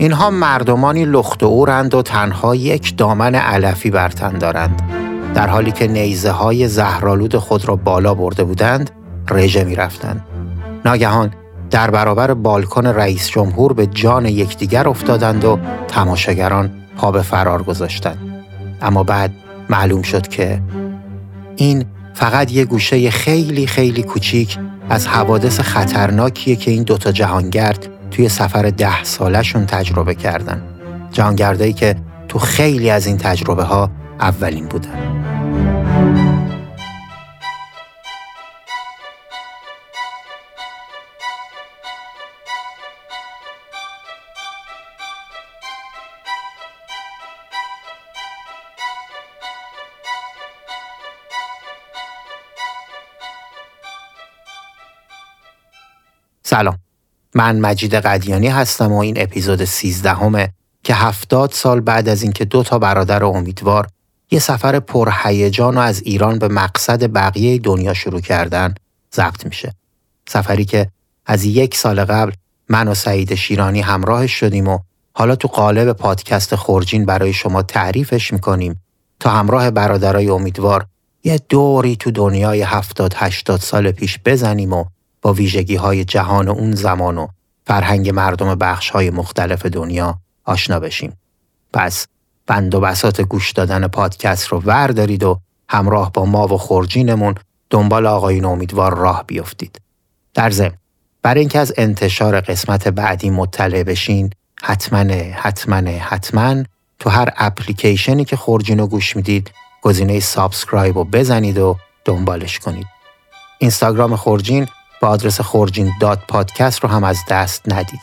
اینها مردمانی لخت و و تنها یک دامن علفی بر تن دارند در حالی که نیزه های زهرالود خود را بالا برده بودند رژه می رفتند. ناگهان در برابر بالکن رئیس جمهور به جان یکدیگر افتادند و تماشاگران پا به فرار گذاشتند. اما بعد معلوم شد که این فقط یه گوشه خیلی خیلی کوچیک از حوادث خطرناکیه که این دوتا جهانگرد توی سفر ده سالشون تجربه کردن. جهانگردایی که تو خیلی از این تجربه ها اولین بودن. سلام من مجید قدیانی هستم و این اپیزود 13 همه که هفتاد سال بعد از اینکه دو تا برادر امیدوار یه سفر پرهیجان و از ایران به مقصد بقیه دنیا شروع کردن ضبط میشه. سفری که از یک سال قبل من و سعید شیرانی همراهش شدیم و حالا تو قالب پادکست خورجین برای شما تعریفش می‌کنیم تا همراه برادرای امیدوار یه دوری تو دنیای هفتاد هشتاد سال پیش بزنیم و با ویژگی های جهان اون زمان و فرهنگ مردم بخش های مختلف دنیا آشنا بشیم. پس بند و بساط گوش دادن پادکست رو وردارید و همراه با ما و خورجینمون دنبال آقایون امیدوار راه بیفتید. در ضمن برای اینکه از انتشار قسمت بعدی مطلع بشین حتما حتما حتما تو هر اپلیکیشنی که خورجین رو گوش می‌دید گزینه subscribe رو بزنید و دنبالش کنید. اینستاگرام خورجین با آدرس خورجین دات پادکست رو هم از دست ندید.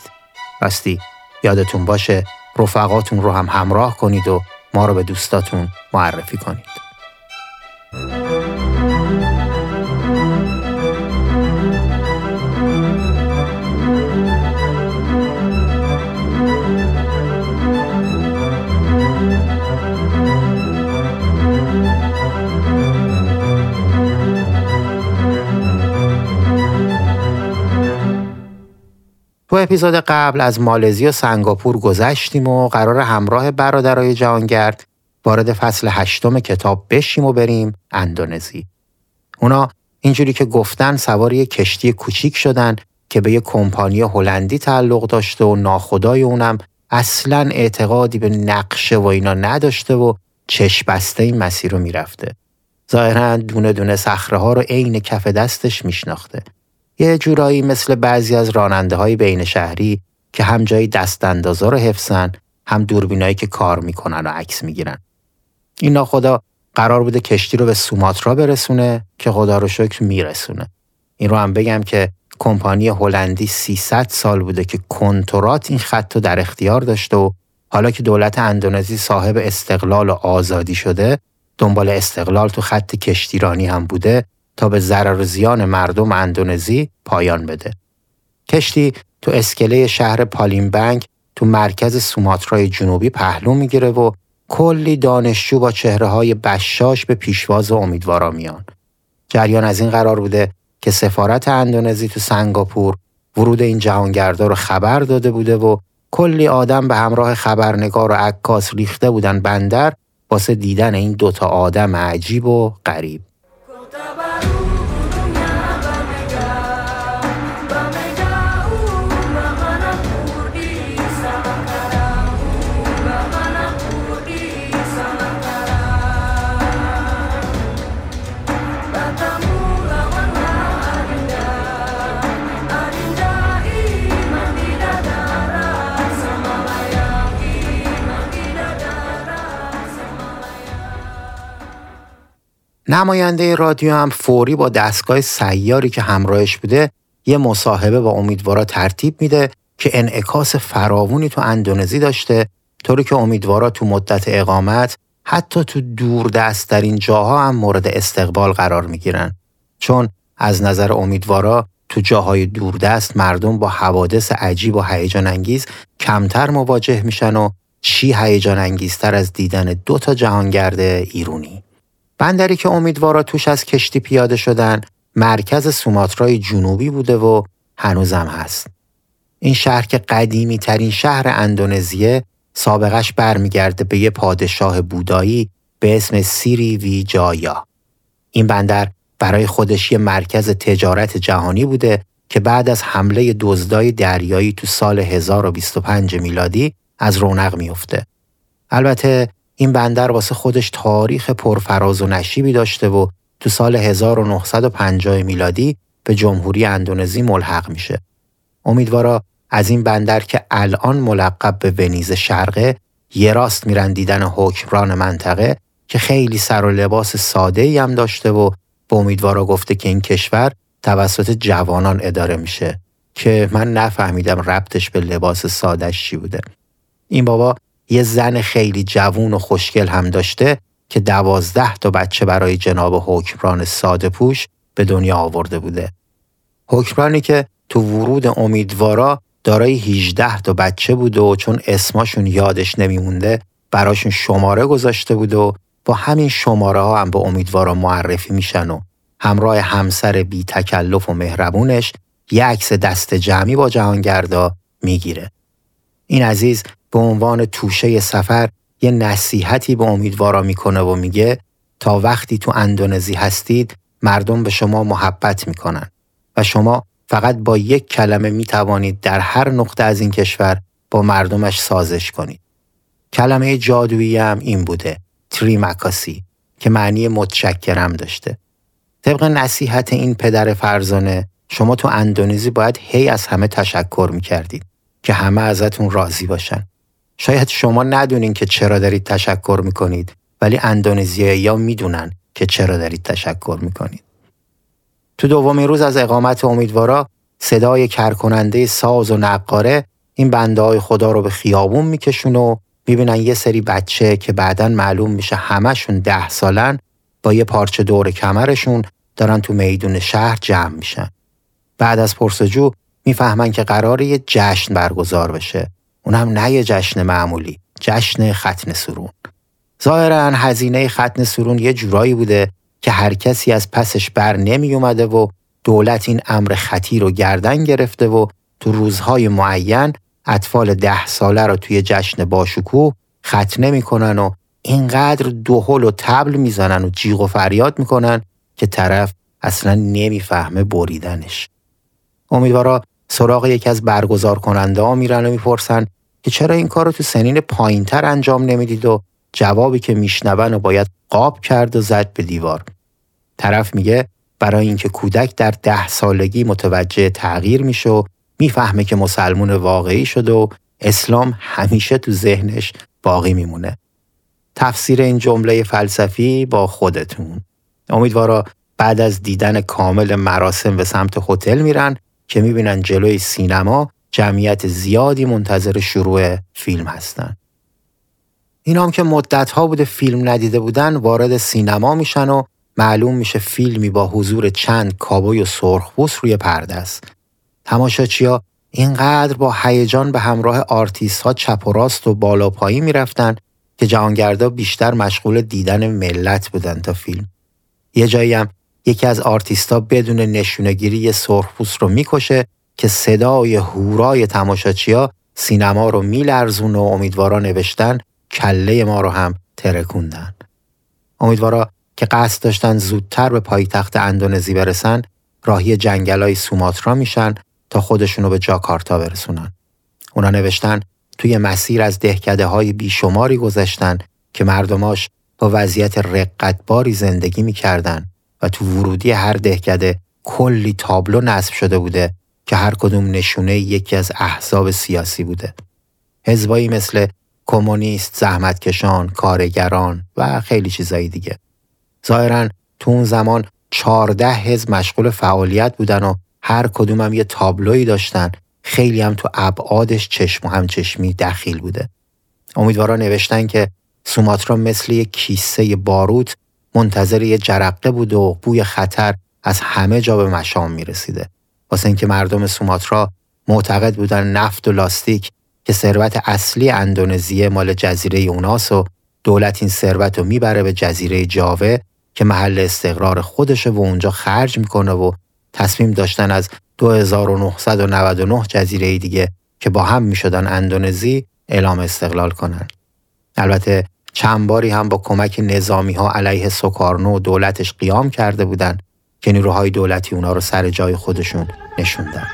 راستی یادتون باشه رفقاتون رو هم همراه کنید و ما رو به دوستاتون معرفی کنید. تو اپیزود قبل از مالزی و سنگاپور گذشتیم و قرار همراه برادرای جهانگرد وارد فصل هشتم کتاب بشیم و بریم اندونزی. اونا اینجوری که گفتن سوار یه کشتی کوچیک شدن که به یه کمپانی هلندی تعلق داشته و ناخدای اونم اصلا اعتقادی به نقشه و اینا نداشته و چش بسته این مسیر رو می‌رفته. ظاهرا دونه دونه صخره ها رو عین کف دستش میشناخته. یه جورایی مثل بعضی از راننده های بین شهری که هم جایی دست اندازا رو حفظن هم دوربینایی که کار می‌کنن و عکس می‌گیرن. این ناخدا قرار بوده کشتی رو به سوماترا برسونه که خدا رو شکر میرسونه. این رو هم بگم که کمپانی هلندی 300 سال بوده که کنترات این خط رو در اختیار داشته و حالا که دولت اندونزی صاحب استقلال و آزادی شده دنبال استقلال تو خط کشتیرانی هم بوده تا به ضرر زیان مردم اندونزی پایان بده. کشتی تو اسکله شهر پالیمبنگ تو مرکز سوماترای جنوبی پهلو می‌گیره و کلی دانشجو با چهره های بشاش به پیشواز و امیدوارا میان. جریان از این قرار بوده که سفارت اندونزی تو سنگاپور ورود این جهانگردا رو خبر داده بوده و کلی آدم به همراه خبرنگار و عکاس ریخته بودن بندر واسه دیدن این دوتا آدم عجیب و غریب. نماینده رادیو هم فوری با دستگاه سیاری که همراهش بوده یه مصاحبه با امیدوارا ترتیب میده که انعکاس فراوونی تو اندونزی داشته طوری که امیدوارا تو مدت اقامت حتی تو دوردستترین جاها هم مورد استقبال قرار می‌گیرن. چون از نظر امیدوارا تو جاهای دوردست مردم با حوادث عجیب و هیجان انگیز کمتر مواجه میشن و چی هیجان انگیزتر از دیدن دو تا جهانگرد ایرونی. بندری که امیدوارا توش از کشتی پیاده شدن مرکز سوماترای جنوبی بوده و هنوزم هست. این شهر که قدیمی ترین شهر اندونزیه سابقش برمیگرده به یه پادشاه بودایی به اسم سیری وی جایا. این بندر برای خودش یه مرکز تجارت جهانی بوده که بعد از حمله دزدای دریایی تو سال 1025 میلادی از رونق میفته. البته این بندر واسه خودش تاریخ پرفراز و نشیبی داشته و تو سال 1950 میلادی به جمهوری اندونزی ملحق میشه. امیدوارا از این بندر که الان ملقب به ونیز شرقه یه راست میرن دیدن حکمران منطقه که خیلی سر و لباس ساده ای هم داشته و به امیدوارا گفته که این کشور توسط جوانان اداره میشه که من نفهمیدم ربطش به لباس سادش چی بوده. این بابا یه زن خیلی جوون و خوشگل هم داشته که دوازده تا بچه برای جناب حکمران ساده پوش به دنیا آورده بوده. حکمرانی که تو ورود امیدوارا دارای 18 تا بچه بود و چون اسماشون یادش نمیمونده براشون شماره گذاشته بود و با همین شماره ها هم به امیدوارا معرفی میشن و همراه همسر بی تکلف و مهربونش یه دست جمعی با جهانگردا می‌گیره. این عزیز به عنوان توشه سفر یه نصیحتی به امیدوارا می‌کنه و میگه تا وقتی تو اندونزی هستید مردم به شما محبت می‌کنن و شما فقط با یک کلمه می توانید در هر نقطه از این کشور با مردمش سازش کنید. کلمه جادویی هم این بوده تری مکاسی که معنی متشکرم داشته. طبق نصیحت این پدر فرزانه شما تو اندونزی باید هی از همه تشکر می کردید که همه ازتون راضی باشن. شاید شما ندونین که چرا دارید تشکر می کنید ولی اندونزیایی یا می‌دونن که چرا دارید تشکر می کنید. تو دومین روز از اقامت امیدوارا صدای کرکننده ساز و نقاره این بنده های خدا رو به خیابون میکشون و می‌بینن یه سری بچه که بعدا معلوم میشه همشون ده سالن با یه پارچه دور کمرشون دارن تو میدون شهر جمع میشن. بعد از پرسجو می‌فهمن که قرار یه جشن برگزار بشه. اونم نه یه جشن معمولی، جشن ختن سرون. ظاهرا هزینه ختن سرون یه جورایی بوده که هر کسی از پسش بر نمی اومده و دولت این امر خطیر رو گردن گرفته و تو روزهای معین اطفال ده ساله رو توی جشن باشکوه ختنه می‌کنن و اینقدر دوهل و تبل می‌زنن و جیغ و فریاد می‌کنن که طرف اصلا نمی‌فهمه بریدنش. امیدوارا سراغ یکی از برگزار کننده ها میرن و می‌پرسن که چرا این کار رو تو سنین پایینتر انجام نمی‌دید و جوابی که میشنون و باید قاب کرد و زد به دیوار. طرف میگه برای اینکه کودک در ده سالگی متوجه تغییر میشه و می‌فهمه که مسلمون واقعی شده و اسلام همیشه تو ذهنش باقی میمونه. تفسیر این جمله فلسفی با خودتون. امیدوارا بعد از دیدن کامل مراسم به سمت هتل میرن که می‌بینن جلوی سینما جمعیت زیادی منتظر شروع فیلم هستن. اینا هم که مدت ها بوده فیلم ندیده بودن وارد سینما میشن و معلوم میشه فیلمی با حضور چند کابوی و سرخپوست روی پرده است. تماشاچیا اینقدر با هیجان به همراه آرتیست ها چپ و راست و بالا پایین می‌رفتن که جهانگردا بیشتر مشغول دیدن ملت بودن تا فیلم. یه جایی هم یکی از آرتیستا بدون نشونگیری یه سرخپوست رو می‌کشه که صدای هورای تماشاچیا سینما رو میلرزوند و امیدوارا نوشتن کله ما رو هم ترکوندن. امیدوارا که قصد داشتن زودتر به پایتخت اندونزی برسن راهی جنگلای سوماترا میشن تا خودشونو به جاکارتا برسونن. اونا نوشتن توی مسیر از دهکده های بیشماری گذشتن که مردماش با وضعیت رقتباری زندگی می‌کردن و تو ورودی هر دهکده کلی تابلو نصب شده بوده که هر کدوم نشونه یکی از احزاب سیاسی بوده. حزبایی مثل کمونیست، زحمتکشان، کارگران و خیلی چیزایی دیگه. ظاهرا تو اون زمان چارده حزب مشغول فعالیت بودن و هر کدوم هم یه تابلوی داشتن خیلی هم تو ابعادش چشم و همچشمی دخیل بوده. امیدوارا نوشتن که سوماترا مثل یه کیسه باروت منتظر یه جرقه بود و بوی خطر از همه جا به مشام می‌رسیده. واسه اینکه مردم سوماترا معتقد بودن نفت و لاستیک که ثروت اصلی اندونزیه مال جزیره اوناس و دولت این ثروت رو می‌بره به جزیره جاوه که محل استقرار خودشه و اونجا خرج می‌کنه و تصمیم داشتن از 2999 جزیره دیگه که با هم می شدن اندونزی اعلام استقلال کنند. البته چند باری هم با کمک نظامی ها علیه سکارنو و دولتش قیام کرده بودند که نیروهای دولتی اونا رو سر جای خودشون نشوندن.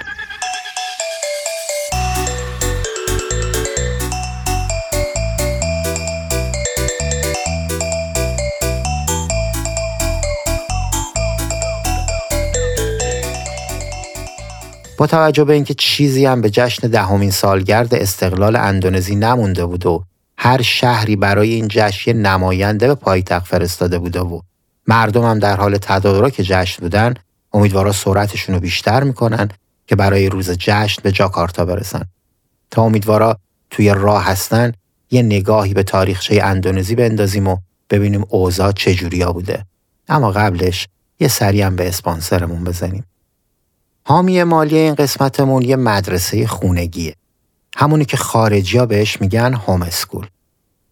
با توجه به اینکه چیزی هم به جشن دهمین سالگرد استقلال اندونزی نمونده بود و هر شهری برای این جشن نماینده به پایتخت فرستاده بوده و مردم هم در حال تدارک جشن بودن امیدوارا سرعتشون رو بیشتر می‌کنن که برای روز جشن به جاکارتا برسن. تا امیدوارا توی راه هستن یه نگاهی به تاریخچه اندونزی بندازیم و ببینیم اوضاع چجوریا بوده. اما قبلش یه سری هم به اسپانسرمون بزنیم. حامی مالی این قسمتمون یه مدرسه خونگیه. همونی که خارجی ها بهش میگن هوم اسکول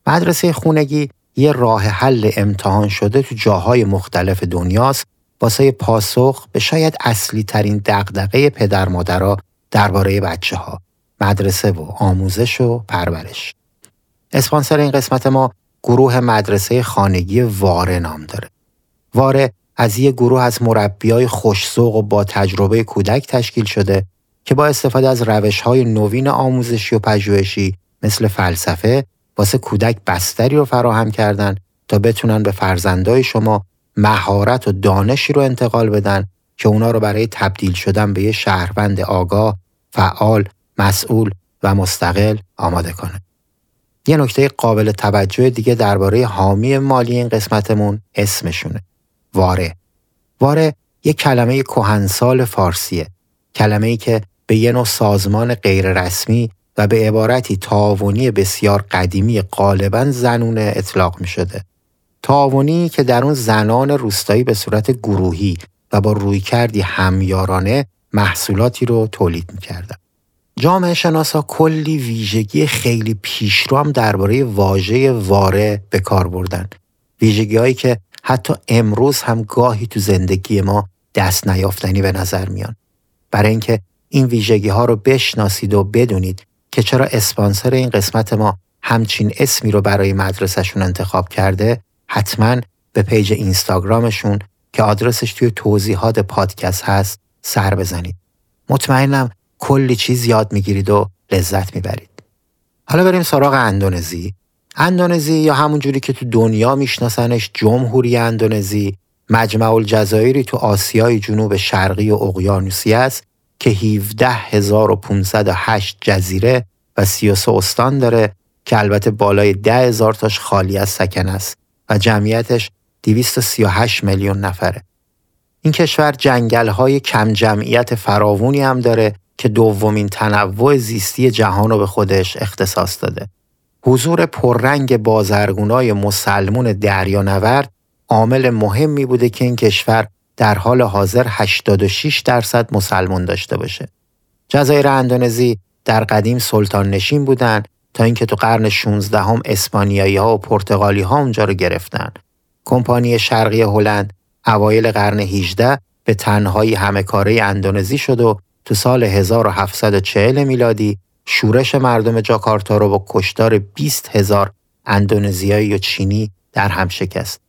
مدرسه خونگی یه راه حل امتحان شده تو جاهای مختلف دنیاست واسه پاسخ به شاید اصلی ترین دقدقه پدر مادرها درباره بچه ها مدرسه و آموزش و پرورش. اسپانسر این قسمت ما گروه مدرسه خانگی واره نام داره. واره از یه گروه از مربیای خوشسوق و با تجربه کودک تشکیل شده که با استفاده از روش های نوین آموزشی و پژوهشی مثل فلسفه واسه کودک بستری رو فراهم کردن تا بتونن به فرزندای شما مهارت و دانشی رو انتقال بدن که اونا رو برای تبدیل شدن به یه شهروند آگاه، فعال، مسئول و مستقل آماده کنه. یه نکته قابل توجه دیگه درباره حامی مالی این قسمتمون اسمشونه. واره. واره یه کلمه کهنسال فارسیه. کلمه ای که به یه نوع سازمان غیررسمی و به عبارتی تعاونی بسیار قدیمی غالبا زنونه اطلاق می شده. که در اون زنان روستایی به صورت گروهی و با رویکردی همیارانه محصولاتی رو تولید می کردن. جامعه شناسا کلی ویژگی خیلی پیشرو هم درباره واژه واره به کار بردن. ویژگی هایی که حتی امروز هم گاهی تو زندگی ما دست نیافتنی به نظر میان. برای اینکه این ویژگی ها رو بشناسید و بدونید که چرا اسپانسر این قسمت ما همچین اسمی رو برای مدرسهشون انتخاب کرده حتما به پیج اینستاگرامشون که آدرسش توی توضیحات پادکست هست سر بزنید. مطمئنم کلی چیز یاد می‌گیرید و لذت می‌برید. حالا بریم سراغ اندونزی. اندونزی یا همون جوری که تو دنیا میشناسنش جمهوری اندونزی مجمع الجزایری تو آسیای جنوب شرقی و اقیانوسی است که 17508 جزیره و 33 استان داره که البته بالای 10000 تاش خالی از سکن است و جمعیتش 238 میلیون نفره. این کشور جنگل های کم جمعیت فراوونی هم داره که دومین تنوع زیستی جهان رو به خودش اختصاص داده. حضور پررنگ بازرگونای مسلمون دریانورد عامل مهمی بوده که این کشور در حال حاضر 86 درصد مسلمان داشته باشه. جزایر اندونزی در قدیم سلطان نشین بودن تا اینکه تو قرن 16 هم اسپانیایی ها و پرتغالی ها اونجا رو گرفتن. کمپانی شرقی هلند اوایل قرن 18 به تنهایی همه کاره اندونزی شد و تو سال 1740 میلادی شورش مردم جاکارتا رو با کشتار 20 هزار اندونزیایی و چینی در هم شکست.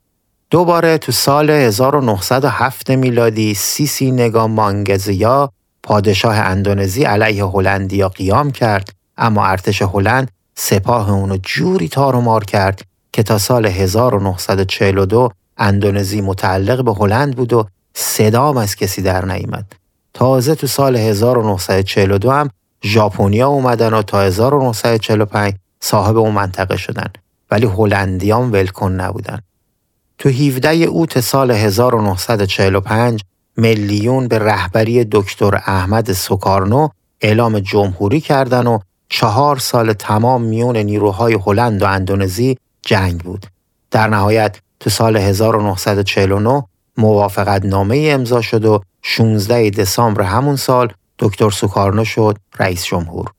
دوباره تو سال 1907 میلادی سیسی نگا مانگزیا پادشاه اندونزی علیه هلندیا قیام کرد اما ارتش هلند سپاه اونو جوری تار و مار کرد که تا سال 1942 اندونزی متعلق به هلند بود و صدام از کسی در نیامد. تازه تو سال 1942 هم ژاپنیا اومدن و تا 1945 صاحب اون منطقه شدن ولی هلندیان ولکن نبودن. تو 17 اوت سال 1945 میلیون به رهبری دکتر احمد سکارنو اعلام جمهوری کردن و چهار سال تمام میون نیروهای هلند و اندونزی جنگ بود. در نهایت تو سال 1949 موافقت نامه امضا شد و 16 دسامبر همون سال دکتر سوکارنو شد رئیس جمهور.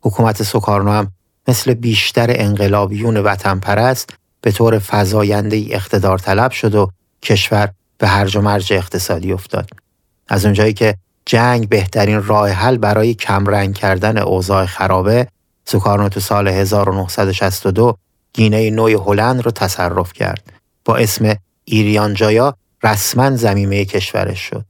حکومت سوکارنو هم مثل بیشتر انقلابیون وطن پرست به طور فضاینده اقتدار طلب شد و کشور به هرج و مرج اقتصادی افتاد. از اونجایی که جنگ بهترین راه حل برای کمرنگ کردن اوضاع خرابه سوکارنو تو سال 1962 گینه نوی هلند رو تصرف کرد با اسم ایریانجایا رسما زمینه کشورش شد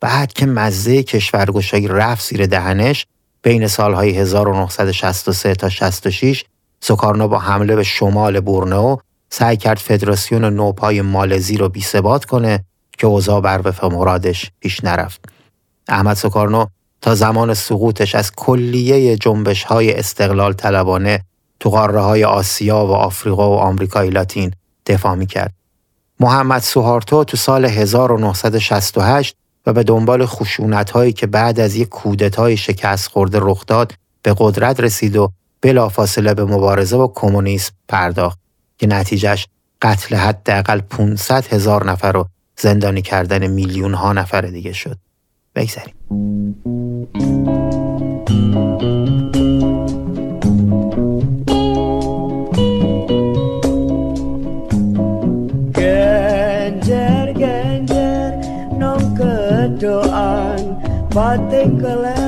بعد که مزه کشورگشایی رفت زیر دهنش بین سالهای 1963 تا 66 سوکارنو با حمله به شمال بورنو سعی کرد فدراسیون نوپای مالزی رو بیثبات کنه که اوضاع بر وفق مرادش پیش نرفت. احمد سوکارنو تا زمان سقوطش از کلیه جنبش های استقلال طلبانه تو قاره های آسیا و آفریقا و آمریکای لاتین دفاع می کرد. محمد سوهارتو تو سال 1968 و به دنبال خشونت هایی که بعد از یک کودتای شکست خورده رخ داد به قدرت رسید و بلافاصله به مبارزه با کمونیسم پرداخت که نتیجهش قتل حداقل 500 هزار نفر و زندانی کردن میلیون ها نفر دیگه شد. بگذاریم. bating keleler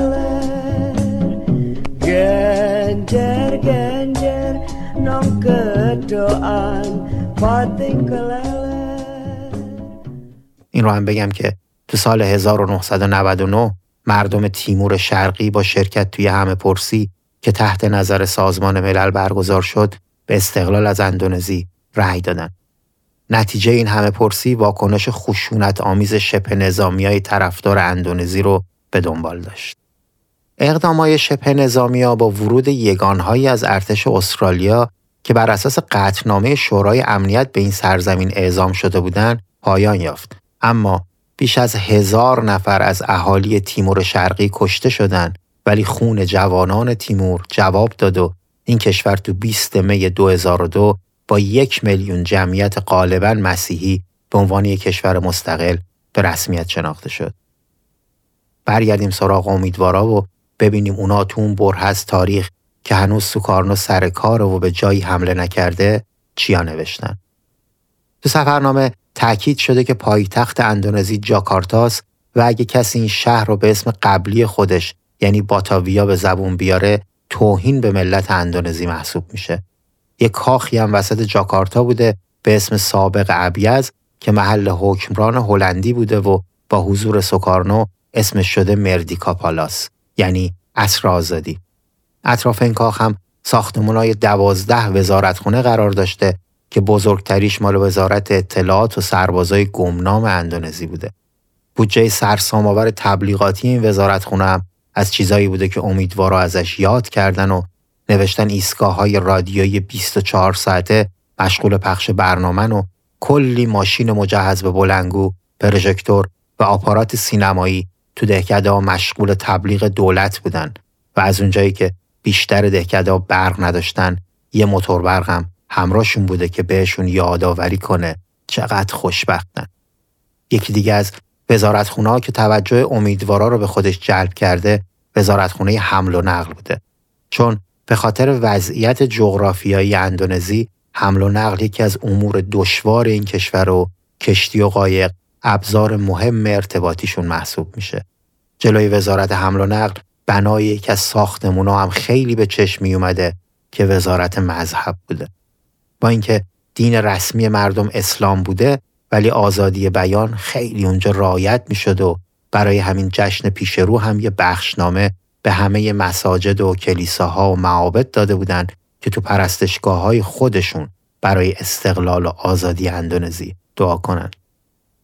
این رو هم بگم که تو سال 1999 مردم تیمور شرقی با شرکت توی همه پرسی که تحت نظر سازمان ملل برگزار شد به استقلال از اندونزی رأی دادن. نتیجه این همه پرسی واکنش خشونت آمیز شبه نظامی های طرفدار اندونزی رو به دنبال داشت. اقدامای شبه نظامی ها با ورود یگانهایی از ارتش استرالیا که بر اساس قطعنامه شورای امنیت به این سرزمین اعزام شده بودند پایان یافت اما بیش از هزار نفر از اهالی تیمور شرقی کشته شدند ولی خون جوانان تیمور جواب داد و این کشور تو 20 می 2002 با یک میلیون جمعیت غالبا مسیحی به عنوان یک کشور مستقل به رسمیت شناخته شد. برگردیم سراغ امیدوارا و ببینیم اونا تو اون برهز تاریخ که هنوز سوکارنو سر کار و به جایی حمله نکرده چیا نوشتن. تو سفرنامه تاکید شده که پایتخت اندونزی جاکارتاست و اگه کسی این شهر رو به اسم قبلی خودش یعنی باتاویا به زبون بیاره توهین به ملت اندونزی محسوب میشه. یک کاخی هم وسط جاکارتا بوده به اسم سابق ابیز که محل حکمران هلندی بوده و با حضور سوکارنو اسمش شده مردیکا پالاس یعنی اصر آزادی. اطراف این کاخ هم ساختمونای دوازده وزارتخونه قرار داشته که بزرگتریش مال وزارت اطلاعات و سربازای گمنام اندونزی بوده. بودجه سرسام‌آور تبلیغاتی این وزارتخونه هم از چیزایی بوده که امیدوارا ازش یاد کردن و نوشتن ایستگاه های رادیویی 24 ساعته مشغول پخش برنامه و کلی ماشین مجهز به بلنگو، پروژکتور و آپارات سینمایی تو دهکده ها مشغول تبلیغ دولت بودن و از اونجایی که بیشتر دهکده برق نداشتن یه موتور برقم همراهشون بوده که بهشون یادآوری کنه چقدر خوشبختن. یکی دیگه از وزارتخونه که توجه امیدوارا رو به خودش جلب کرده وزارتخونه حمل و نقل بوده. چون به خاطر وضعیت جغرافیایی اندونزی حمل و نقل یکی از امور دشوار این کشور و کشتی و قایق ابزار مهم ارتباطیشون محسوب میشه. جلوی وزارت حمل و نقل بنای یکی از ساختمونا هم خیلی به چشم می اومده که وزارت مذهب بوده. با اینکه دین رسمی مردم اسلام بوده ولی آزادی بیان خیلی اونجا رایت می شد و برای همین جشن پیش رو هم یه بخشنامه به همه مساجد و کلیساها و معابد داده بودند که تو پرستشگاه های خودشون برای استقلال و آزادی اندونزی دعا کنن.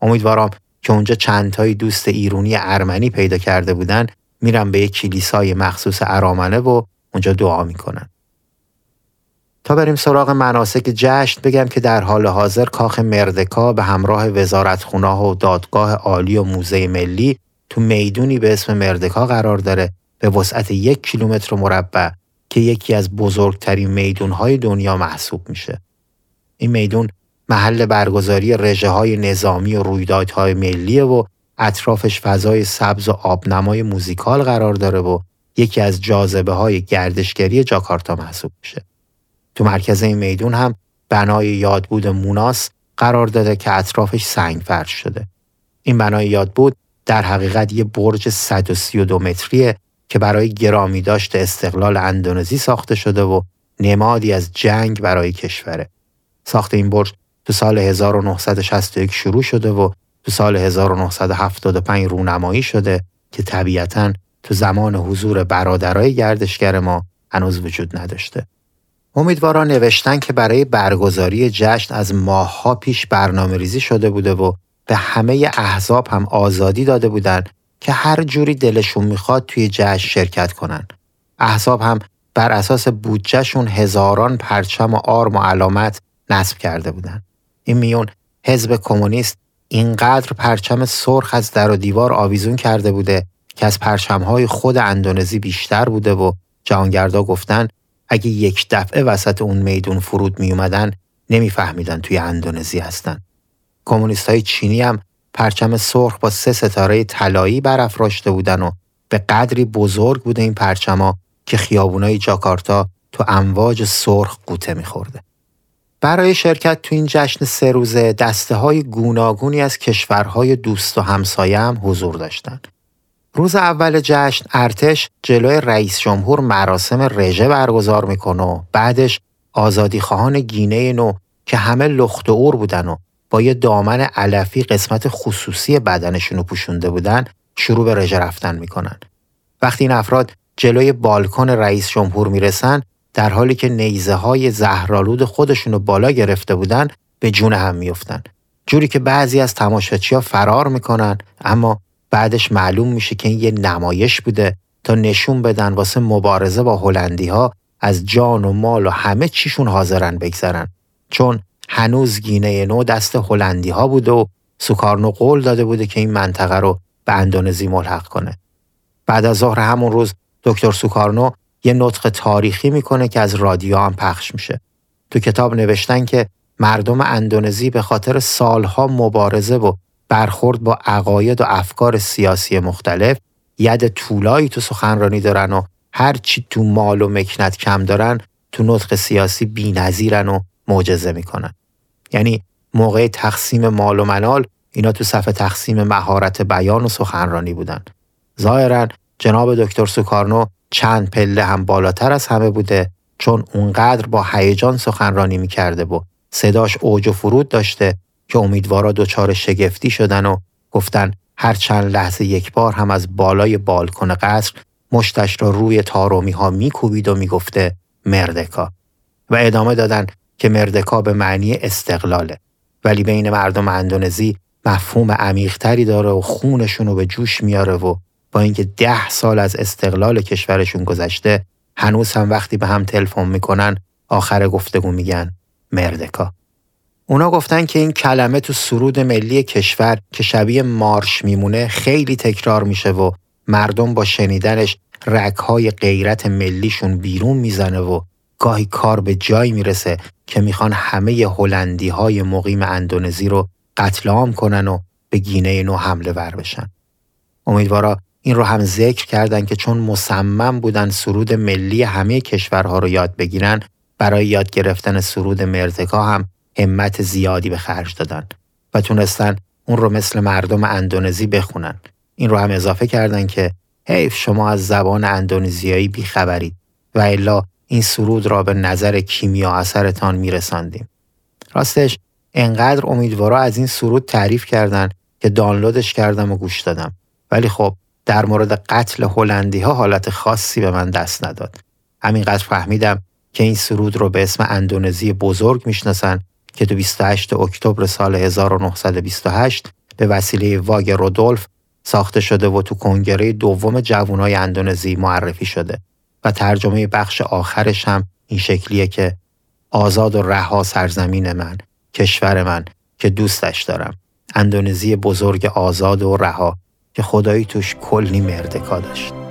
امیدوارم که اونجا چندتایی دوست ایرونی ارمنی پیدا کرده بودن میرن به یک کلیسای مخصوص ارامنه و اونجا دعا می‌کنن. تا بریم سراغ مناسک جشن بگم که در حال حاضر کاخ مردکا به همراه وزارت و دادگاه عالی و موزه ملی تو می‌دونی به اسم مردکا قرار داره به وسعت یک کیلومتر مربع که یکی از بزرگترین میدونهای دنیا محسوب میشه. این میدون محل برگزاری رژه های نظامی و رویدادهای ملیه و اطرافش فضای سبز و آبنمای موزیکال قرار داره و یکی از جاذبه های گردشگری جاکارتا محسوب میشه. تو مرکز این میدون هم بنای یادبود موناس قرار داده که اطرافش سنگ فرش شده. این بنای یادبود در حقیقت یه برج 132 متریه که برای گرامی داشت استقلال اندونزی ساخته شده و نمادی از جنگ برای کشوره. ساخت این برج تو سال 1961 شروع شده و تو سال 1975 رونمایی شده که طبیعتا تو زمان حضور برادرای گردشگر ما هنوز وجود نداشته. امیدوارا نوشتن که برای برگزاری جشن از ماهها پیش برنامه ریزی شده بوده و به همه احزاب هم آزادی داده بودند که هر جوری دلشون می‌خواد توی جشن شرکت کنن. احزاب هم بر اساس بودجهشون هزاران پرچم و آرم و علامت نصب کرده بودند. این میون حزب کمونیست اینقدر پرچم سرخ از در و دیوار آویزون کرده بوده که از پرچمهای خود اندونزی بیشتر بوده و جهانگردا گفتن اگه یک دفعه وسط اون میدون فرود می اومدن نمیفهمیدن توی اندونزی هستن. کمونیست های چینی هم پرچم سرخ با سه ستاره طلایی برافراشته بودن و به قدری بزرگ بوده این پرچما که خیابونای جاکارتا تو امواج سرخ قوطه میخورده. برای شرکت تو این جشن سه روزه دسته های گوناگونی از کشورهای دوست و همسایه هم حضور داشتند. روز اول جشن ارتش جلوی رئیس جمهور مراسم رژه برگزار می‌کنه و بعدش آزادی خواهان گینه نو که همه لخت و اور بودن و با یه دامن علفی قسمت خصوصی بدنشون رو پوشونده بودن شروع به رژه رفتن می‌کنن. وقتی این افراد جلوی بالکن رئیس جمهور می‌رسن در حالی که نیزه های زهرالود خودشون رو بالا گرفته بودن به جون هم میفتن. جوری که بعضی از تماشاچی ها فرار می‌کنن اما بعدش معلوم میشه که این یه نمایش بوده تا نشون بدن واسه مبارزه با هلندی ها از جان و مال و همه چیشون حاضرن بگذرن چون هنوز گینه نو دست هلندی ها بوده و سوکارنو قول داده بوده که این منطقه رو به اندونزی ملحق کنه بعد از ظهر همون روز دکتر سوکارنو یه نطق تاریخی می‌کنه که از رادیو هم پخش میشه. تو کتاب نوشتن که مردم اندونزی به خاطر سالها مبارزه و برخورد با عقاید و افکار سیاسی مختلف ید طولایی تو سخنرانی دارن و هر چی تو مال و مکنت کم دارن تو نطق سیاسی بی‌نظیرن و معجزه می‌کنن. یعنی موقع تقسیم مال و منال اینا تو صفحه تقسیم مهارت بیان و سخنرانی بودن. ظاهرا جناب دکتر سوکارنو چند پله هم بالاتر از همه بوده چون اونقدر با هیجان سخنرانی می‌کرده و صداش اوج و فرود داشته که امیدوارا دچار شگفتی شدن و گفتن هر چند لحظه یک بار هم از بالای بالکن قصر مشتش را روی تارومی ها میکوبید و می‌گفته مردکا. و ادامه دادن که مردکا به معنی استقلاله. ولی بین مردم اندونزی مفهوم عمیقتری داره و خونشون رو به جوش میاره و با اینکه ده سال از استقلال کشورشون گذشته هنوز هم وقتی به هم تلفن می‌کنن آخر گفتگو میگن مردکا اونا گفتن که این کلمه تو سرود ملی کشور که شبیه مارش میمونه خیلی تکرار میشه و مردم با شنیدنش رگهای غیرت ملیشون بیرون می‌زنه و گاهی کار به جایی می‌رسه که می‌خوان همه هلندی های مقیم اندونزی رو قتل عام کنن و به گینه نو حمله ور بشن. امیدوارا این رو هم ذکر کردن که چون مصمم بودن سرود ملی همه کشورها رو یاد بگیرن برای یاد گرفتن سرود مرتکا هم همت زیادی به خرج دادن و تونستن اون رو مثل مردم اندونزی بخونن. این رو هم اضافه کردن که حیف شما از زبان اندونزیایی بیخبرید و الا این سرود را به نظر کیمیا اثرتان میرساندیم. راستش انقدر امیدوارا از این سرود تعریف کردن که دانلودش کردم و گوش دادم. ولی خب در مورد قتل هلندی ها حالت خاصی به من دست نداد. همینقدر فهمیدم که این سرود رو به اسم اندونزی بزرگ می‌شناسن که تو 28 اکتبر سال 1928 به وسیله واگ رودولف ساخته شده و تو کنگره دوم جوانای اندونزی معرفی شده و ترجمه بخش آخرش هم این شکلیه که آزاد و رها سرزمین من کشور من که دوستش دارم اندونزی بزرگ آزاد و رها که خدایی توش کلی مردکا داشت.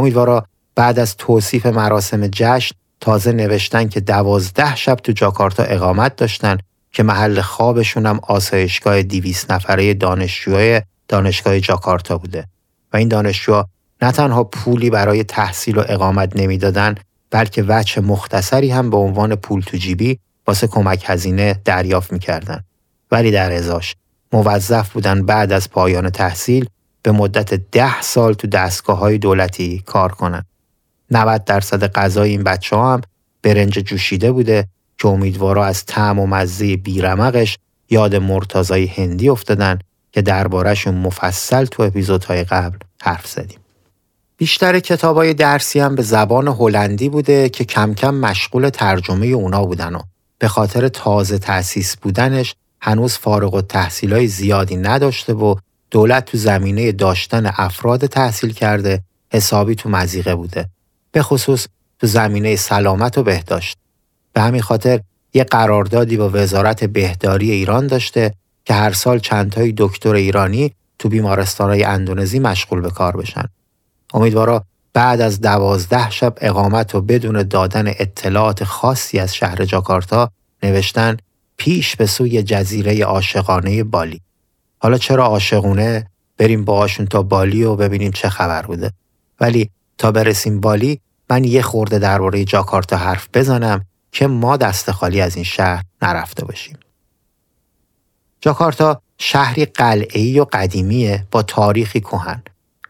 امیدوارا بعد از توصیف مراسم جشن تازه نوشتن که دوازده شب تو جاکارتا اقامت داشتن که محل خوابشون هم آسایشگاه دیویس نفره دانشجوهای دانشگاه جاکارتا بوده. و این دانشجوها نه تنها پولی برای تحصیل و اقامت نمی‌دادن بلکه وجه مختصری هم به عنوان پول تو جیبی واسه کمک هزینه دریافت می‌کردن. ولی در ازاش موظف بودن بعد از پایان تحصیل به مدت ده سال تو دستگاه های دولتی کار کنن. 90 درصد غذای این بچه ها هم برنج جوشیده بوده که امیدوارا از طعم و مزه بیرمقش یاد مرتازای هندی افتادن که دربارهشون مفصل تو اپیزودهای قبل حرف زدیم. بیشتر های درسی هم به زبان هلندی بوده که کم کم مشغول ترجمه اونا بودن و به خاطر تازه تأسیس بودنش هنوز فارغ و تحصیل های زیادی نداشته و دولت تو زمینه داشتن افراد تحصیل کرده حسابی تو مزیقه بوده. به خصوص تو زمینه سلامت و بهداشت. به همین خاطر یه قراردادی با وزارت بهداری ایران داشته که هر سال چندتای دکتر ایرانی تو بیمارستانهای اندونزی مشغول به کار بشن. امیدوارا بعد از دوازده شب اقامت و بدون دادن اطلاعات خاصی از شهر جاکارتا نوشتن پیش به سوی جزیره عاشقانه بالی. حالا چرا عاشقونه بریم باهاشون تا بالی و ببینیم چه خبر بوده. ولی تا برسیم بالی من یه خورده درباره جاکارتا حرف بزنم که ما دست خالی از این شهر نرفته باشیم. جاکارتا شهری قلعه‌ای و قدیمیه با تاریخی کهن.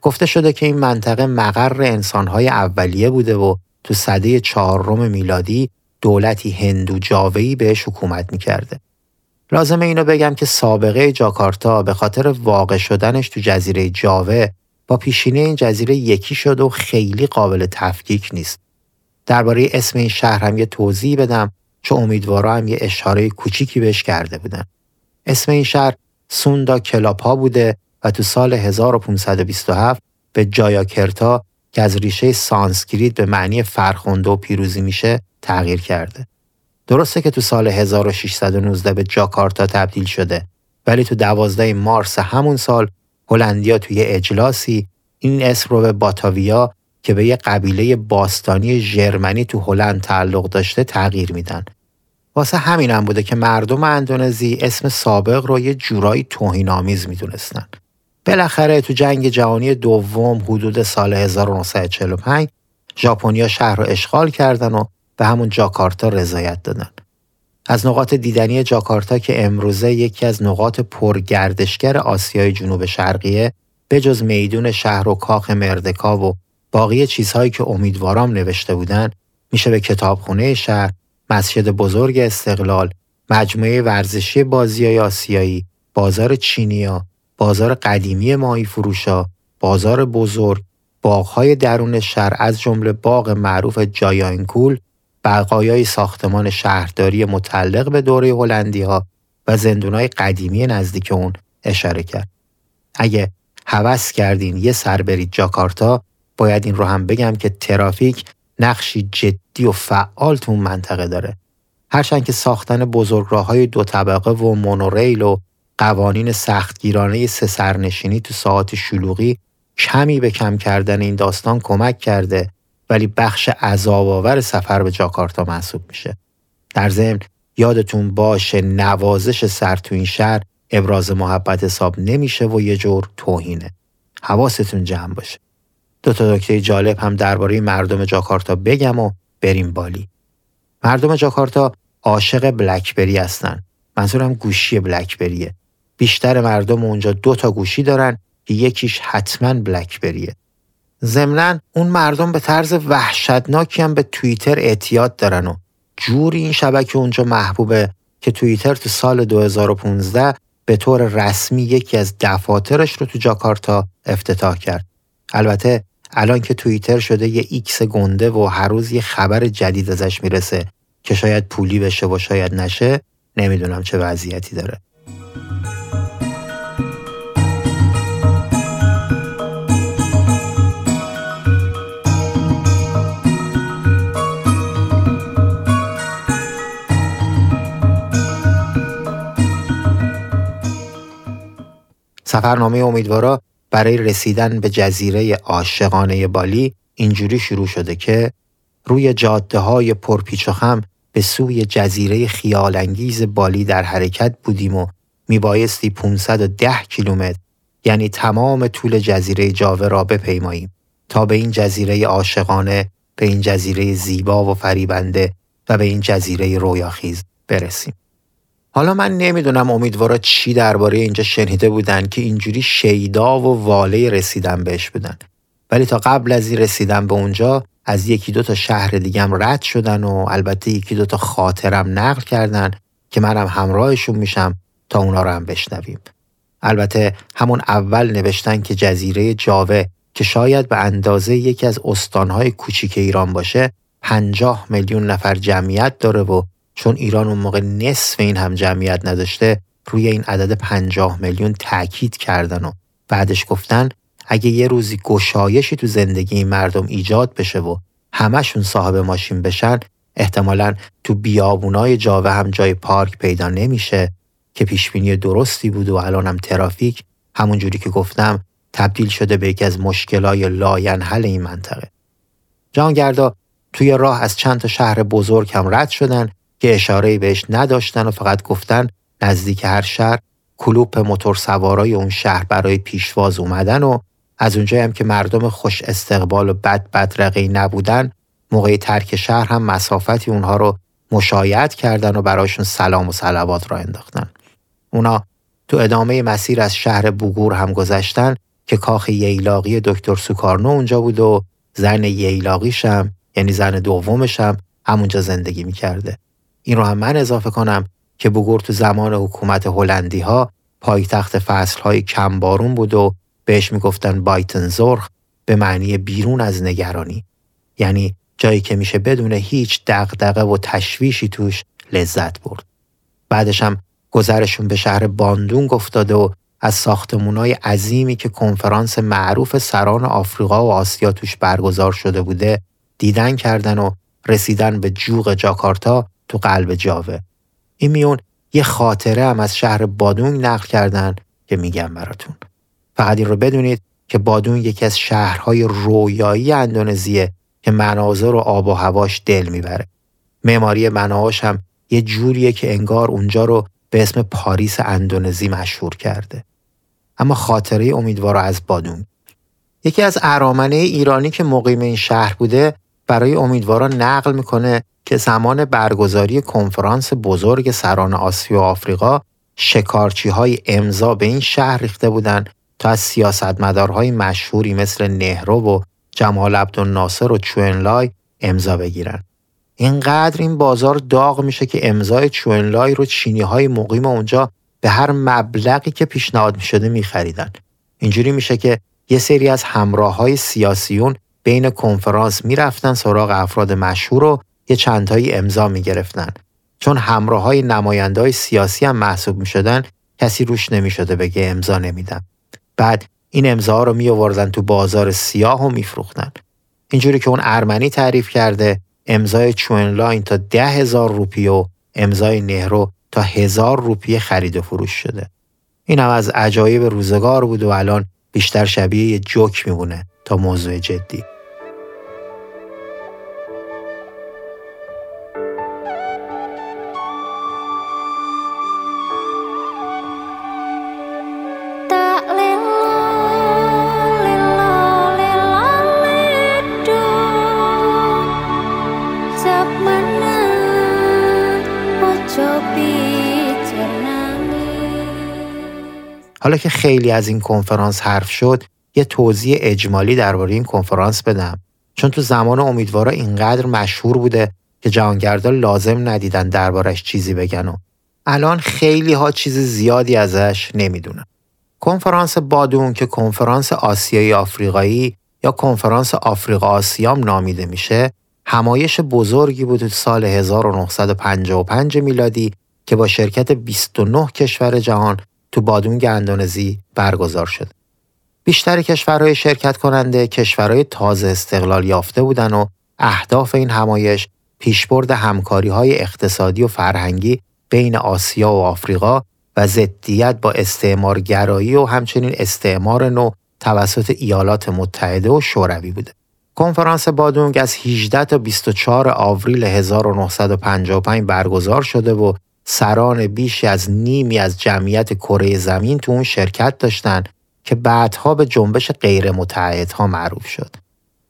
گفته شده که این منطقه مقر انسانهای اولیه بوده و تو صده چهارم میلادی دولتی هندو جاوهی بهش حکومت می‌کرده. لازمه اینو بگم که سابقه جاکارتا به خاطر واقع شدنش تو جزیره جاوه با پیشینه این جزیره یکی شد و خیلی قابل تفکیک نیست. درباره اسم این شهر هم یه توضیح بدم چون امیدوارا هم یه اشاره کوچیکی بهش کرده بودن. اسم این شهر سوندا کلاپا بوده و تو سال 1527 به جایاکرتا که از ریشه سانسکریت به معنی فرخنده و پیروزی میشه تغییر کرده. درسته که تو سال 1619 به جاکارتا تبدیل شده ولی تو 12 مارس همون سال هلندیا توی اجلاسی این اسم رو به باتاویا که به یه قبیله باستانی ژرمنی تو هلند تعلق داشته تغییر میدن. واسه همین هم بوده که مردم اندونزی اسم سابق رو یه جورایی توهین آمیز می‌دونستن. بالاخره تو جنگ جهانی دوم حدود سال 1945 ژاپنیا شهر رو اشغال کردن و به همون جاکارتا رضایت دادن. از نقاط دیدنی جاکارتا که امروزه یکی از نقاط پرگردشگر آسیای جنوب شرقیه به جز میدون شهر و کاخ مردکا و باقی چیزهایی که امیدوارام نوشته بودن میشه به کتابخونه شهر، مسجد بزرگ استقلال، مجموعه ورزشی بازی آسیایی، بازار چینیا، بازار قدیمی ماهی فروشا، بازار بزرگ، باغهای درون شهر از جمله باغ معروف جایانکول، بقایای ساختمان شهرداری متعلق به دوره هلندی ها و زندونای قدیمی نزدیک اون اشاره کرد. اگه هوس کردین یه سر برید جاکارتا باید این رو هم بگم که ترافیک نقشی جدی و فعال تو اون منطقه داره. هرچند که ساختن بزرگراه های دو طبقه و مونوریل و قوانین سختگیرانه سه سرنشینی تو ساعت شلوغی کمی به کم کردن این داستان کمک کرده ولی بخش عذاب سفر به جاکارتا محسوب میشه. در ضمن یادتون باشه نوازش سر تو این شهر ابراز محبت حساب نمیشه و یه جور توهینه. حواستون جمع باشه. دو تا دکته جالب هم درباره مردم جاکارتا بگم و بریم بالی. مردم جاکارتا عاشق بلکبری هستن. منظورم گوشی بلکبریه. بیشتر مردم اونجا دو تا گوشی دارن که یکیش حتما بلکبریه. ضمنا اون مردم به طرز وحشتناکی هم به توییتر اعتیاد دارن و جوری این شبکه اونجا محبوبه که توییتر تو سال 2015 به طور رسمی یکی از دفاترش رو تو جاکارتا افتتاح کرد. البته الان که توییتر شده یه ایکس گنده و هر روز یه خبر جدید ازش می‌رسه که شاید پولی بشه و شاید نشه نمی‌دونم چه وضعیتی داره. سفرنامه امیدوارا برای رسیدن به جزیره عاشقانه بالی اینجوری شروع شده که روی جاده های پرپیچ و خم به سوی جزیره خیالانگیز بالی در حرکت بودیم و میبایستی 510 کیلومتر یعنی تمام طول جزیره جاوه را بپیماییم تا به این جزیره عاشقانه به این جزیره زیبا و فریبنده و به این جزیره رویاخیز برسیم. حالا من نمی‌دونم امیدوارا چی درباره اینجا شنیده بودن که اینجوری شیدا و واله رسیدن بهش بودن. ولی تا قبل از این رسیدن به اونجا از یکی دو تا شهر دیگم رد شدن و البته یکی دو تا خاطرم نقل کردن که منم همراهشون میشم تا اونا رو هم بشنویم. البته همون اول نوشتن که جزیره جاوه که شاید به اندازه یکی از استانهای کوچیک ایران باشه پنجاه میلیون نفر جمعیت داره و چون ایران اون موقع نصف این هم جمعیت نداشته روی این عدد پنجاه میلیون تاکید کردن و بعدش گفتن اگه یه روزی گشایشی تو زندگی این مردم ایجاد بشه و همشون صاحب ماشین بشن احتمالا تو بیابونای جاوه هم جای پارک پیدا نمیشه که پیشبینی درستی بود و الانم ترافیک همونجوری که گفتم تبدیل شده به یکی از مشکلای لاینحل این منطقه. جانگردا توی راه از چند تا شهر بزرگ هم رد شدن که اشاره بهش نداشتن و فقط گفتن نزدیک هر شهر کلوپ موتور سوارای اون شهر برای پیشواز اومدن و از اونجایی هم که مردم خوش استقبال و بد بدرقی نبودن موقع ترک شهر هم مسافتی اونها رو مشایعت کردن و براشون سلام و صلوات را انداختن. اونا تو ادامه مسیر از شهر بوگور هم گذشتن که کاخ ییلاقی دکتر سوکارنو اونجا بود و زن ییلاقیشم یعنی زن دومشم همونجا زندگی می‌کرده. این رو هم من اضافه کنم که بوگور تو زمان حکومت هلندی ها پایتخت فصل های کمبارون بود و بهش می‌گفتن بایتن زرخ به معنی بیرون از نگرانی یعنی جایی که میشه بدون هیچ دغدغه و تشویشی توش لذت برد. بعدش هم گذرشون به شهر باندونگ افتاده و از ساختمونای عظیمی که کنفرانس معروف سران آفریقا و آسیا توش برگزار شده بوده دیدن کردن و رسیدن به جوغ جاکارتا تو قلب جاوه. این میون یه خاطره هم از شهر بادونگ نقل کردن که میگم براتون. فقط این رو بدونید که بادونگ یکی از شهرهای رویایی اندونزیه که مناظر و آب و هواش دل می‌بره. معماری بناهاش هم یه جوریه که انگار اونجا رو به اسم پاریس اندونزی مشهور کرده. اما خاطره امیدوار از بادون یکی از ارامنه ایرانی که مقیم این شهر بوده برای امیدوارا نقل می‌کنه که زمان برگزاری کنفرانس بزرگ سران آسیا و آفریقا شکارچی های امضا به این شهر ریخته بودن تا از سیاستمدارهای مشهوری مثل نهرو و جمال عبدالناصر و چوئنلای امضا بگیرن. اینقدر این بازار داغ میشه که امضای چوئنلای رو چینی های مقیم اونجا به هر مبلغی که پیشنهاد می شده می خریدن. اینجوری میشه که یه سری از همراه های سیاسیون بین کنفرانس می‌رفتن سراغ افراد مشهور و یه چندهایی امضا می گرفتن. چون همراه های نماینده های سیاسی هم محسوب می شدن کسی روش نمی شده بگه امضا نمیدم. بعد این امضا رو می آوردن تو بازار سیاه و میفروختن. اینجوری که اون ارمنی تعریف کرده امضای چوئنلاین تا ده هزار روپی و امضای نهرو تا هزار روپیه خرید و فروش شده. این هم از عجایب روزگار بود و الان بیشتر شبیه یه جوک میمونه تا موضوع جدی. حالا که خیلی از این کنفرانس حرف شد یه توضیح اجمالی درباره این کنفرانس بدم چون تو زمان امیدوارا اینقدر مشهور بوده که جهانگردا لازم ندیدن دربارش چیزی بگن و الان خیلی ها چیز زیادی ازش نمی‌دونن. کنفرانس بادون که کنفرانس آسیایی آفریقایی یا کنفرانس آفریقا آسیام نامیده میشه همایش بزرگی بود سال 1955 میلادی که با شرکت 29 کشور جهان تو بادونگ اندونزی برگزار شد. بیشتر کشورهای شرکت کننده کشورهای تازه استقلال یافته بودند و اهداف این همایش پیشبرد همکاری های اقتصادی و فرهنگی بین آسیا و آفریقا و ضدیت با استعمارگرایی و همچنین استعمار نو توسط ایالات متحده و شوروی بوده. کنفرانس بادونگ از 18 تا 24 آوریل 1955 برگزار شده و سران بیشی از نیمی از جمعیت کره زمین تو اون شرکت داشتن که بعدها به جنبش غیر متحدها معروف شد.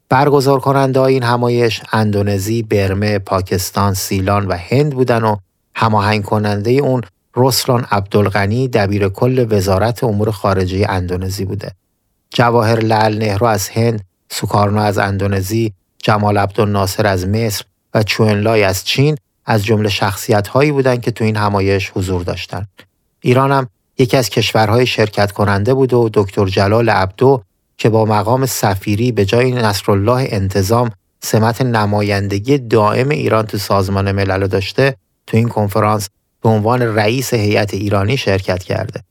برگزار کننده این همایش اندونزی، برمه، پاکستان، سیلان و هند بودن و هماهنگ کننده اون رسلان عبدالغنی دبیر کل وزارت امور خارجه اندونزی بوده. جواهر لال نهرو از هند، سوکارنو از اندونزی، جمال عبدالناصر از مصر و چوئنلای از چین از جمله شخصیت هایی بودند که تو این همایش حضور داشتند. ایران هم یکی از کشورهای شرکت کننده بود و دکتر جلال عبدو که با مقام سفیری به جای نصرالله انتظام سمت نمایندگی دائم ایران تو سازمان ملل داشته تو این کنفرانس به عنوان رئیس هیئت ایرانی شرکت کرده.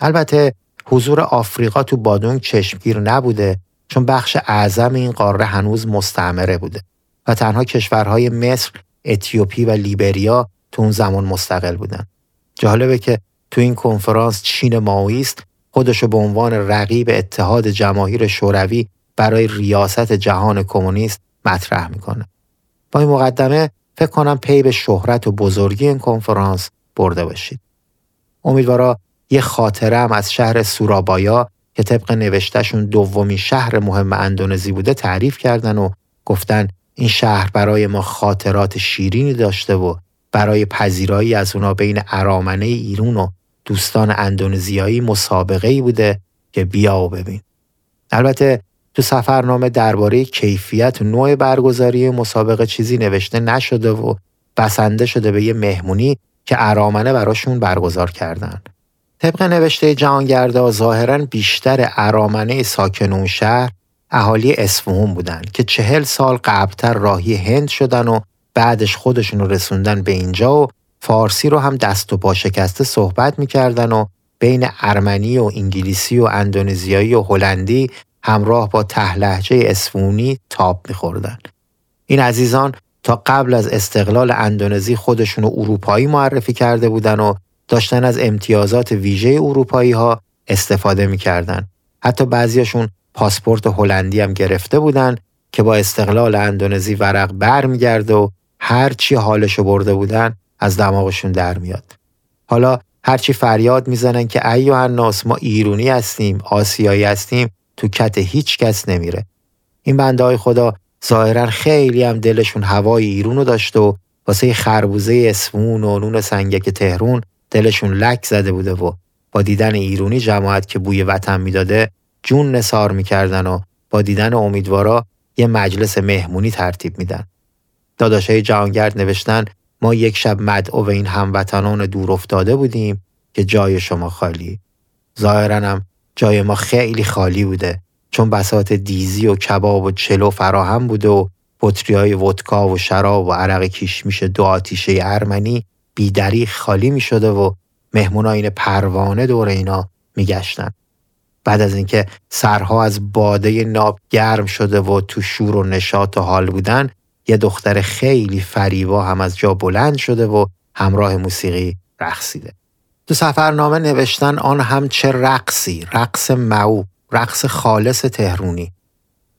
البته حضور آفریقا تو بادونگ چشمگیر نبوده چون بخش اعظم این قاره هنوز مستعمره بوده و تنها کشورهای مصر، اتیوپی و لیبریا تو اون زمان مستقل بودن. جالبه که تو این کنفرانس چین ماویست خودشو به عنوان رقیب اتحاد جماهیر شوروی برای ریاست جهان کمونیست مطرح می‌کنه. با این مقدمه فکر کنم پی به شهرت و بزرگی این کنفرانس برده باشید. امیدوارا یه خاطره هم از شهر سورابایا که طبق نوشتهشون دومی شهر مهم اندونزی بوده تعریف کردن و گفتن این شهر برای ما خاطرات شیرینی داشته و برای پذیرایی از اونا بین ارامنه ایرون و دوستان اندونزیایی مسابقه ای بوده که بیا و ببین. البته تو سفرنامه درباره کیفیت نوع برگزاری مسابقه چیزی نوشته نشده و بسنده شده به یه مهمونی که ارامنه براشون برگزار کردن. طبق نوشته جهانگردا ظاهرا بیشتر ارامنه ساکن اون شهر اهالی اسفهون بودن که چهل سال قبلتر راهی هند شدن و بعدش خودشون رو رسوندن به اینجا و فارسی رو هم دست و پا شکسته صحبت می‌کردن و بین ارمنی و انگلیسی و اندونزیایی و هلندی همراه با تهلهجه اسفونی تاب میخوردن. این عزیزان تا قبل از استقلال اندونزی خودشون رو اروپایی معرفی کرده بودن و داشتن از امتیازات ویژه اروپایی ها استفاده می‌کردن. حتی بعضیاشون پاسپورت هلندی هم گرفته بودن که با استقلال اندونزی ورق برمیگرده و هرچی حالشو برده بودن از دماغشون در میاد. حالا هرچی فریاد می‌زنن که ایو الناس ما ایرونی هستیم، آسیایی هستیم، تو کت هیچ کس نمیره. این بنده های خدا ظاهرا خیلی هم دلشون هوای ایرونو داشته و واسه خربوزه اسفون و نون سنگک تهرون دلشون لک زده بوده و با دیدن ایرونی جماعت که بوی وطن می‌داده جون نسار می‌کردن و با دیدن امیدوارا یه مجلس مهمونی ترتیب میدن. داداشای جهانگرد نوشتن ما یک شب مدعو این هموطنان دور افتاده بودیم که جای شما خالی. ظاهرا جای ما خیلی خالی بوده چون بسات دیزی و کباب و چلو فراهم بوده و بطری های ودکا و شراب و عرق کیشمیش دو آتیشه ارمنی بیدری خالی می شده و مهموناین پروانه دور اینا میگشتن. بعد از اینکه سرها از باده ناب گرم شده و تو شور و نشاط و حال بودن یه دختر خیلی فریبا هم از جا بلند شده و همراه موسیقی رقصیده. تو سفرنامه نوشتن آن هم چه رقصی؟ رقص معو رقص خالص تهرونی.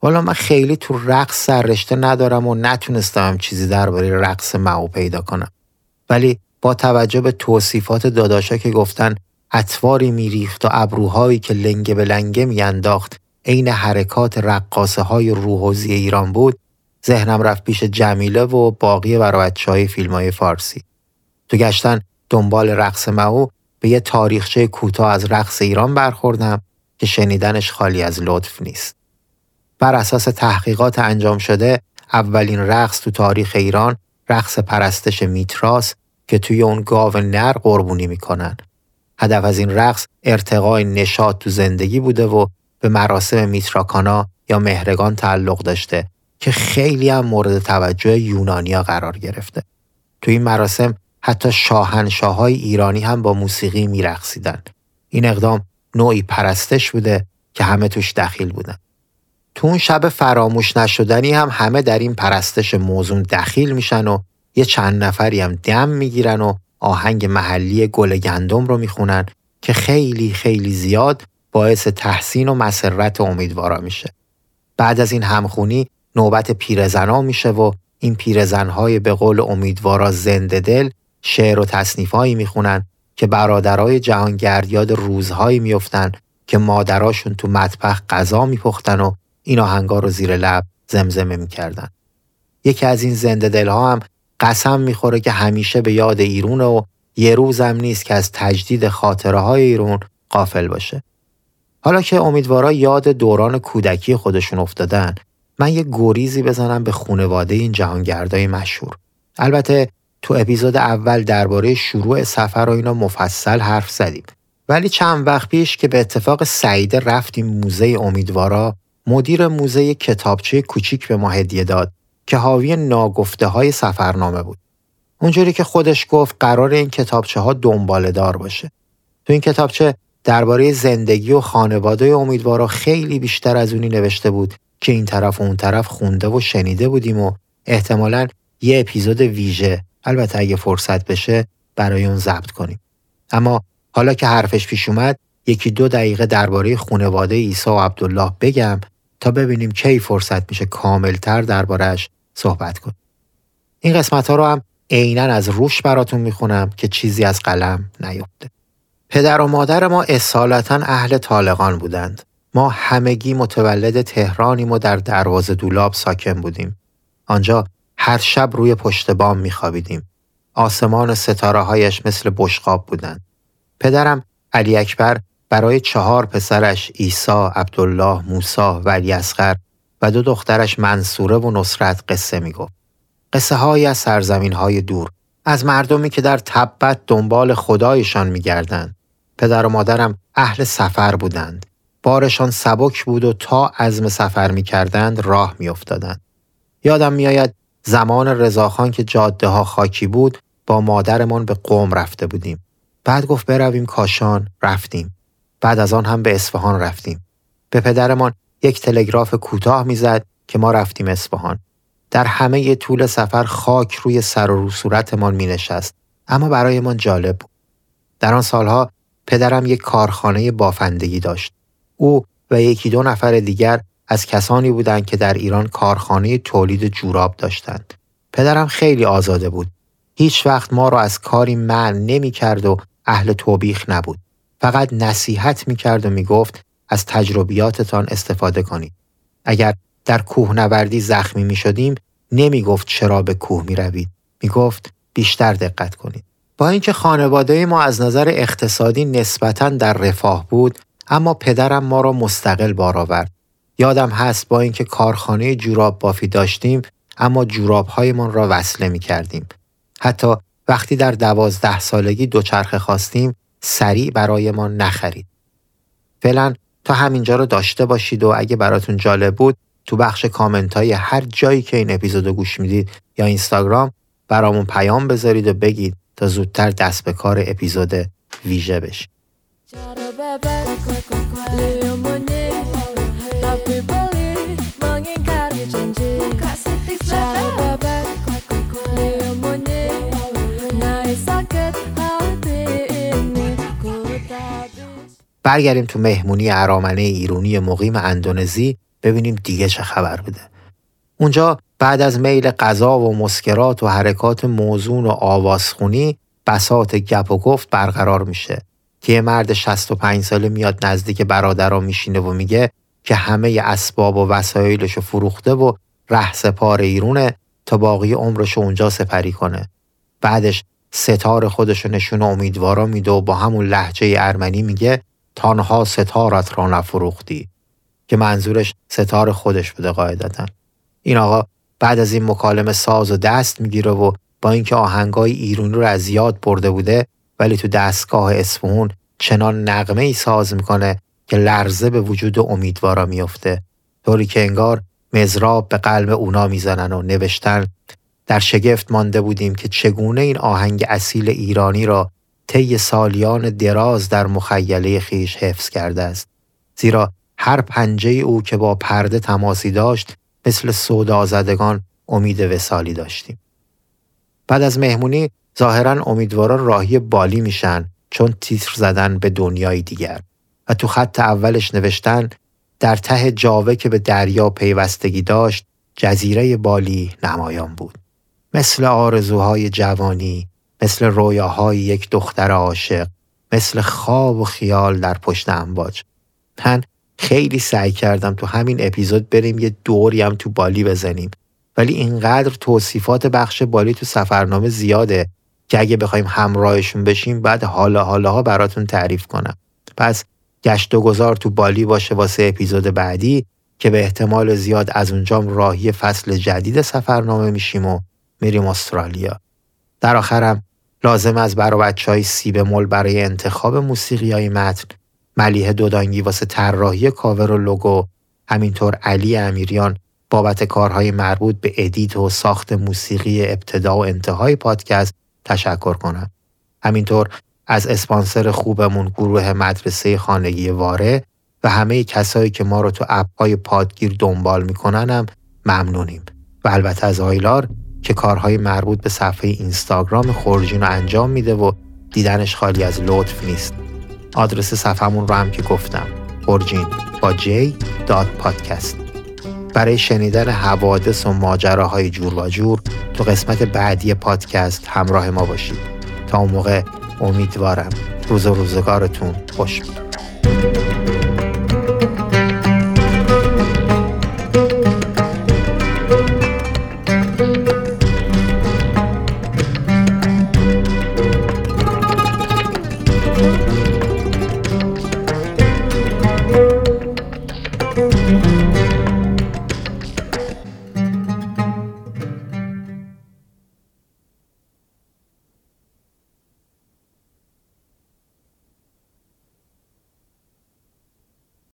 والا من خیلی تو رقص سررشته ندارم و نتونستم چیزی درباره رقص معو پیدا کنم. ولی با توجه به توصیفات داداشا که گفتن اطواری میریخت و ابروهایی که لنگه به لنگه میانداخت عین حرکات رقاصه های روحوزی ایران بود ذهنم رفت پیش جمیله و باقی برای های فیلم های فارسی تو گشتن دنبال رقص معو به یه تاریخچه کوتاه از رقص ایران برخوردم که شنیدنش خالی از لطف نیست. بر اساس تحقیقات انجام شده اولین رقص تو تاریخ ایران رقص پرستش میتراس که توی اون گاو نر قربونی می‌کنن. هدف از این رقص ارتقای نشاط تو زندگی بوده و به مراسم میتراکانا یا مهرگان تعلق داشته که خیلی هم مورد توجه یونانیا قرار گرفته. تو این مراسم حتی شاهنشاه های ایرانی هم با موسیقی میرقصیدن. این اقدام نوعی پرستش بوده که همه توش دخیل بودن. تو اون شب فراموش نشدنی هم همه در این پرستش موزون دخیل میشن و یه چند نفری هم دم می‌گیرن و آهنگ محلی گل گندم رو می‌خونن که خیلی خیلی زیاد باعث تحسین و مسرت امیدوارا میشه. بعد از این همخونی نوبت پیرزنا میشه و این پیرزنهای به قول امیدوارا زنده دل شعر و تصنیفهایی می‌خونن که برادرای جهانگرد یاد روزهایی میفتن که مادراشون تو مطبخ غذا میپختن و این آهنگا رو زیر لب زمزمه می‌کردن. یکی از این زنده دلها هم قسم می‌خوره که همیشه به یاد ایرونه و یه روزم نیست که از تجدید خاطره های ایرون قافل باشه. حالا که امیدوارا یاد دوران کودکی خودشون افتادن من یه گریزی بزنم به خونواده این جهانگردای مشهور. البته تو اپیزود اول درباره شروع سفر و اینا مفصل حرف زدیم. ولی چند وقت پیش که به اتفاق سعیده رفتیم موزه امیدوارا مدیر موزه کتابچه کوچیک به ما هدیه داد که حاوی ناگفته های سفرنامه بود. اونجوری که خودش گفت قرار این کتابچه ها دنباله دار باشه. تو این کتابچه درباره زندگی و خانواده امیدوارا خیلی بیشتر از اونی نوشته بود که این طرف و اون طرف خونده و شنیده بودیم و احتمالا یه اپیزود ویژه البته اگه فرصت بشه برای اون ضبط کنیم. اما حالا که حرفش پیش اومد یکی دو دقیقه درباره خانواده عیسی و عبدالله بگم تا ببینیم کی فرصت میشه کاملتر دربارهش صحبت کنیم. این قسمت ها رو هم عینا از روش براتون می‌خونم که چیزی از قلم نیفته. پدر و مادر ما اصالتا اهل طالقان بودند. ما همگی متولد تهرانیم و در دروازه دولاب ساکن بودیم. آنجا هر شب روی پشت بام میخوابیدیم. آسمان ستاره هایش مثل بشقاب بودند. پدرم علی اکبر برای چهار پسرش عیسی، عبدالله، موسا و علی اصغر و دو دخترش منصوره و نصرت قصه می‌گفت. قصه های از سرزمین های دور از مردمی که در تبت دنبال خدایشان میگردند. پدر و مادرم اهل سفر بودند. بارشان سبک بود و تا عزم سفر می‌کردند راه میافتادند. یادم میآید زمان رضاخان که جاده ها خاکی بود با مادرمان به قوم رفته بودیم. بعد گفت برویم کاشان رفتیم. بعد از آن هم به اصفهان رفتیم. به پدرمان یک تلگراف کوتاه می‌زد که ما رفتیم اصفهان. در همه طول سفر خاک روی سر و رو صورتمان می نشست. اما برایمان جالب بود. در آن سالها پدرم یک کارخانه بافندگی داشت. او و یکی دو نفر دیگر از کسانی بودند که در ایران کارخانه تولید جوراب داشتند. پدرم خیلی آزاده بود. هیچ وقت ما را از کاری من نمی کرد و اهل توبیخ نبود. فقط نصیحت می کرد و می گفت از تجربیاتتان استفاده کنید. اگر در کوهنوردی زخمی می شدیم نمی گفت چرا به کوه می روید. می گفت بیشتر دقت کنید. با اینکه خانواده ما از نظر اقتصادی نسبتا در رفاه بود اما پدرم ما را مستقل بار آورد. یادم هست با اینکه کارخانه جوراب بافی داشتیم اما جوراب هایمان را وصله می کردیم. حتی وقتی در دوازده سالگی دوچرخه خواستیم سریع برایمان نخرید. فعلا تا همینجا رو داشته باشید و اگه براتون جالب بود تو بخش کامنت های هر جایی که این اپیزودو گوش می‌دید یا اینستاگرام برامون پیام بذارید و بگید تا زودتر دست به کار اپیزود ویژه بشید. برگردیم تو مهمونی ارامنه ایرونی مقیم اندونزی ببینیم دیگه چه خبر بوده. اونجا بعد از میل غذا و مسکرات و حرکات موزون و آوازخونی بسات گپ و گفت برقرار میشه که یه مرد 65 ساله میاد نزدیک برادرها میشینه و میگه که همه اسباب و وسایلشو فروخته و ره سپار ایرونه تا باقی عمرشو اونجا سپری کنه. بعدش ستار خودشو نشون امیدوارا میده و با همون لحجه ارمنی میگه تانها ستارت را نفروختی که منظورش ستار خودش بوده قاعدتا این آقا بعد از این مکالمه ساز و دست می‌گیره و با اینکه آهنگای ایرونی رو از یاد برده بوده ولی تو دستگاه اصفهون چنان نغمه ای ساز می‌کنه که لرزه به وجود امیدوارا میفته طوری که انگار مزراب به قلب اونا می‌زنن و نوشتن. در شگفت مانده بودیم که چگونه این آهنگ اصیل ایرانی را طی سالیان دراز در مخیله خیش حفظ کرده است. زیرا هر پنجه او که با پرده تماسی داشت مثل سودازدگان امید وسالی داشتیم. بعد از مهمونی ظاهرا امیدوارا راهی بالی میشن چون تیتر زدن به دنیای دیگر و تو خط اولش نوشتن در ته جاوه که به دریا پیوستگی داشت جزیره بالی نمایان بود. مثل آرزوهای جوانی، مثل رویاهای یک دختر عاشق، مثل خواب و خیال در پشت امواج. من خیلی سعی کردم تو همین اپیزود بریم یه دوری هم تو بالی بزنیم ولی اینقدر توصیفات بخش بالی تو سفرنامه زیاده که اگه بخوایم همراهشون بشیم بعد حالا حالاها براتون تعریف کنم. پس گشت و گذار تو بالی باشه واسه اپیزود بعدی که به احتمال زیاد از اونجام راهی فصل جدید سفرنامه میشیم و میریم استرالیا. در آخرم لازمه از برا بچه های سیب مل برای انتخاب موسیقی های متن ملیه دودانگی واسه طراحی کاور و لوگو همینطور علی امیریان بابت کارهای مربوط به ادیت و ساخت موسیقی ابتدا و انتهای پادکست تشکر کنم. همینطور از اسپانسر خوبمون گروه مدرسه خانگی واره و همه کسایی که ما رو تو اپهای پادگیر دنبال میکننم ممنونیم و البته از آیلار که کارهای مربوط به صفحه اینستاگرام خورجین رو انجام میده و دیدنش خالی از لطف نیست. آدرس صفحمون رو هم که گفتم خورجین با جی داد پادکست برای شنیدن حوادث و ماجراهای جور و جور تو قسمت بعدی پادکست همراه ما باشید. تا اون موقع امیدوارم روز و روزگارتون خوش بود